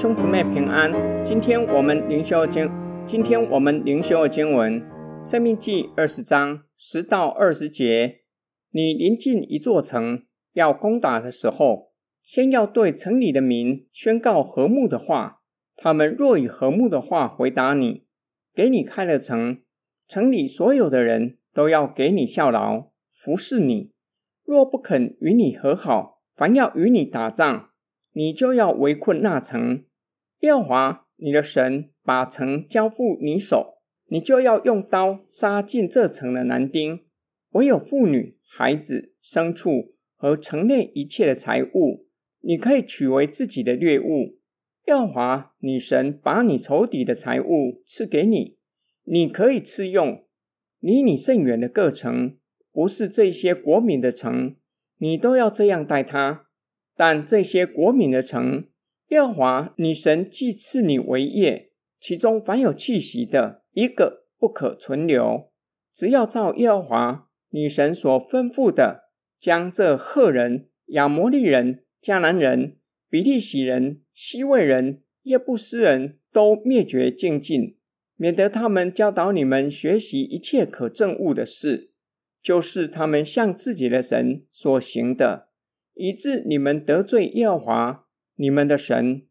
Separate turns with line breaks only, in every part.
兄姊妹平安。今天我们灵修经，今天我们灵修经文，《生命记》二十章十到二十节。你临近一座城，要攻打的时候，先要对城里的民宣告和睦的话。他们若以和睦的话回答你，给你开了城，城里所有的人都要给你效劳，服侍你。若不肯与你和好，凡要与你打仗，你就要围困那城。耶和华你的神把城交付你手，你就要用刀杀尽这城的男丁，唯有妇女、孩子、牲畜和城内一切的财物，你可以取为自己的掠物。耶和华你神把你仇敌的财物赐给你，你可以吃用。离你甚远的各城。不是这些国民的城，你都要这样待他。但这些国民的城，耶和华你神既赐你为业，其中凡有气息的，一个不可存留。只要照耶和华你神所吩咐的，将这赫人、亚摩利人、迦南人、比利洗人、希未人、耶布斯人都灭绝净尽，免得他们教导你们学习一切可憎恶的事。就是他们向自己的神所行的，以致你们得罪耶和华你们的神。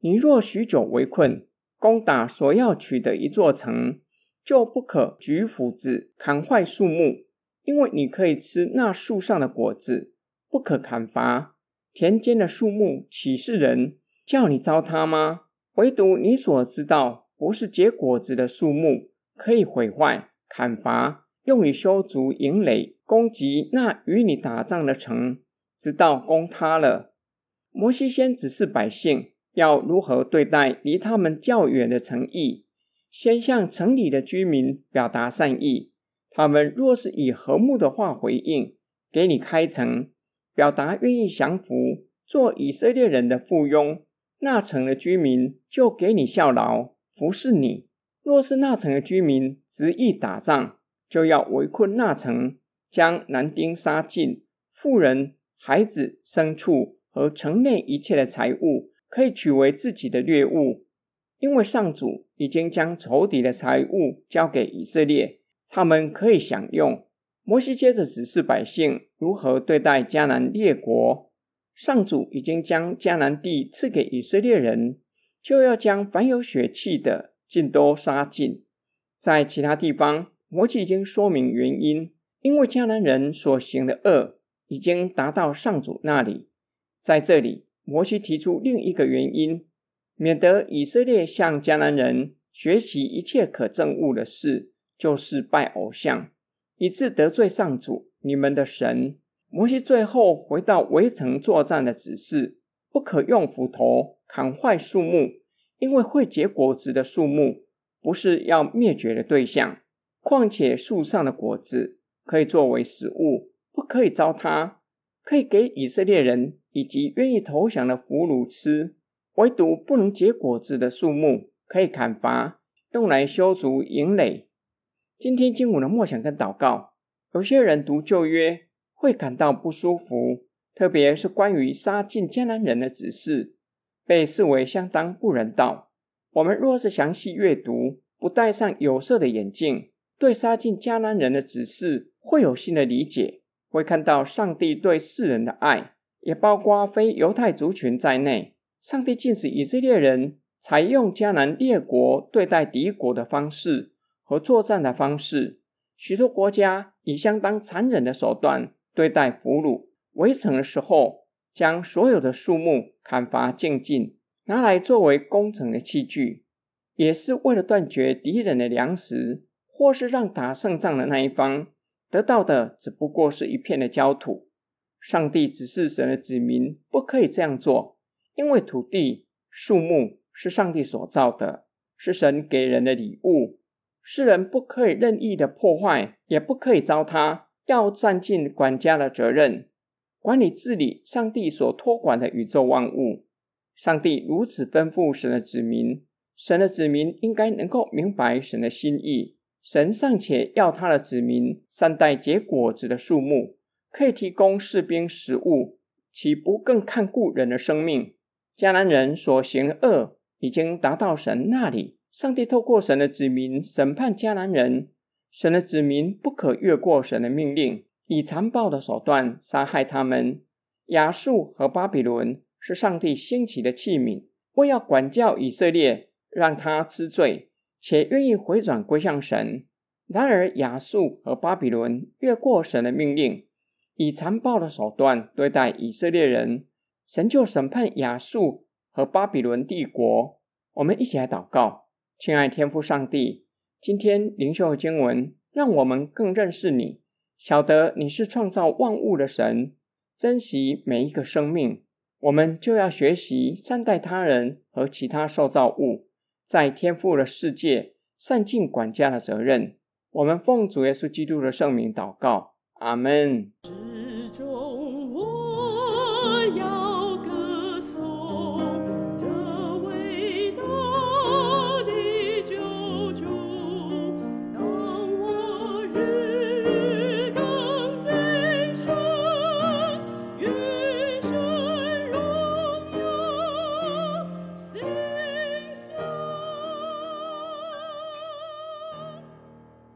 你若许久围困，攻打所要取的一座城，就不可举斧子砍坏树木，因为你可以吃那树上的果子，不可砍伐。田间的树木岂是人叫你糟蹋吗？唯独你所知道不是结果子的树木，可以毁坏砍伐。用以修筑营垒，攻击那与你打仗的城，直到攻塌了。摩西先指示百姓要如何对待离他们较远的城邑，先向城里的居民表达善意。他们若是以和睦的话回应，给你开城，表达愿意降服，做以色列人的附庸，那城的居民就给你效劳，服侍你。若是那城的居民执意打仗，就要围困那城，将男丁杀尽，妇人、孩子、牲畜和城内一切的财物，可以取为自己的掠物，因为上主已经将仇敌的财物交给以色列，他们可以享用。摩西接着指示百姓如何对待迦南列国，上主已经将迦南地赐给以色列人，就要将凡有血气的尽都杀尽，在其他地方。摩西已经说明原因，因为迦南人所行的恶已经达到上主那里。在这里，摩西提出另一个原因，免得以色列向迦南人学习一切可憎恶的事，就是拜偶像，以致得罪上主你们的神。摩西最后回到围城作战的指示，不可用斧头砍坏树木，因为会结果子的树木不是要灭绝的对象。况且树上的果子可以作为食物，不可以糟蹋，可以给以色列人以及愿意投降的俘虏吃。唯独不能结果子的树木可以砍伐，用来修筑营垒。今天经文的默想跟祷告，有些人读旧约会感到不舒服，特别是关于杀尽迦南人的指示，被视为相当不人道。我们若是详细阅读，不戴上有色的眼镜。对杀尽迦南人的指示会有新的理解，会看到上帝对世人的爱，也包括非犹太族群在内。上帝禁止以色列人采用迦南列国对待敌国的方式和作战的方式。许多国家以相当残忍的手段对待俘虏。围城的时候，将所有的树木砍伐净尽，拿来作为攻城的器具，也是为了断绝敌人的粮食。或是让打胜仗的那一方得到的只不过是一片的焦土。上帝指示神的子民不可以这样做，因为土地、树木是上帝所造的，是神给人的礼物，世人不可以任意的破坏，也不可以糟蹋，要占尽管家的责任，管理治理上帝所托管的宇宙万物。上帝如此吩咐神的子民，神的子民应该能够明白神的心意。神尚且要他的子民善待结果子的树木，可以提供士兵食物，岂不更看顾人的生命？迦南人所行的恶已经达到神那里，上帝透过神的子民审判迦南人。神的子民不可越过神的命令，以残暴的手段杀害他们。亚述和巴比伦是上帝兴起的器皿，为要管教以色列，让他知罪，且愿意回转归向神。然而，亚述和巴比伦越过神的命令，以残暴的手段对待以色列人，神就审判亚述和巴比伦帝国。我们一起来祷告，亲爱天父上帝，今天灵修的经文让我们更认识你，晓得你是创造万物的神，珍惜每一个生命。我们就要学习善待他人和其他受造物，在天父的世界善尽管家的责任。我们奉主耶稣基督的圣名祷告，阿门。之中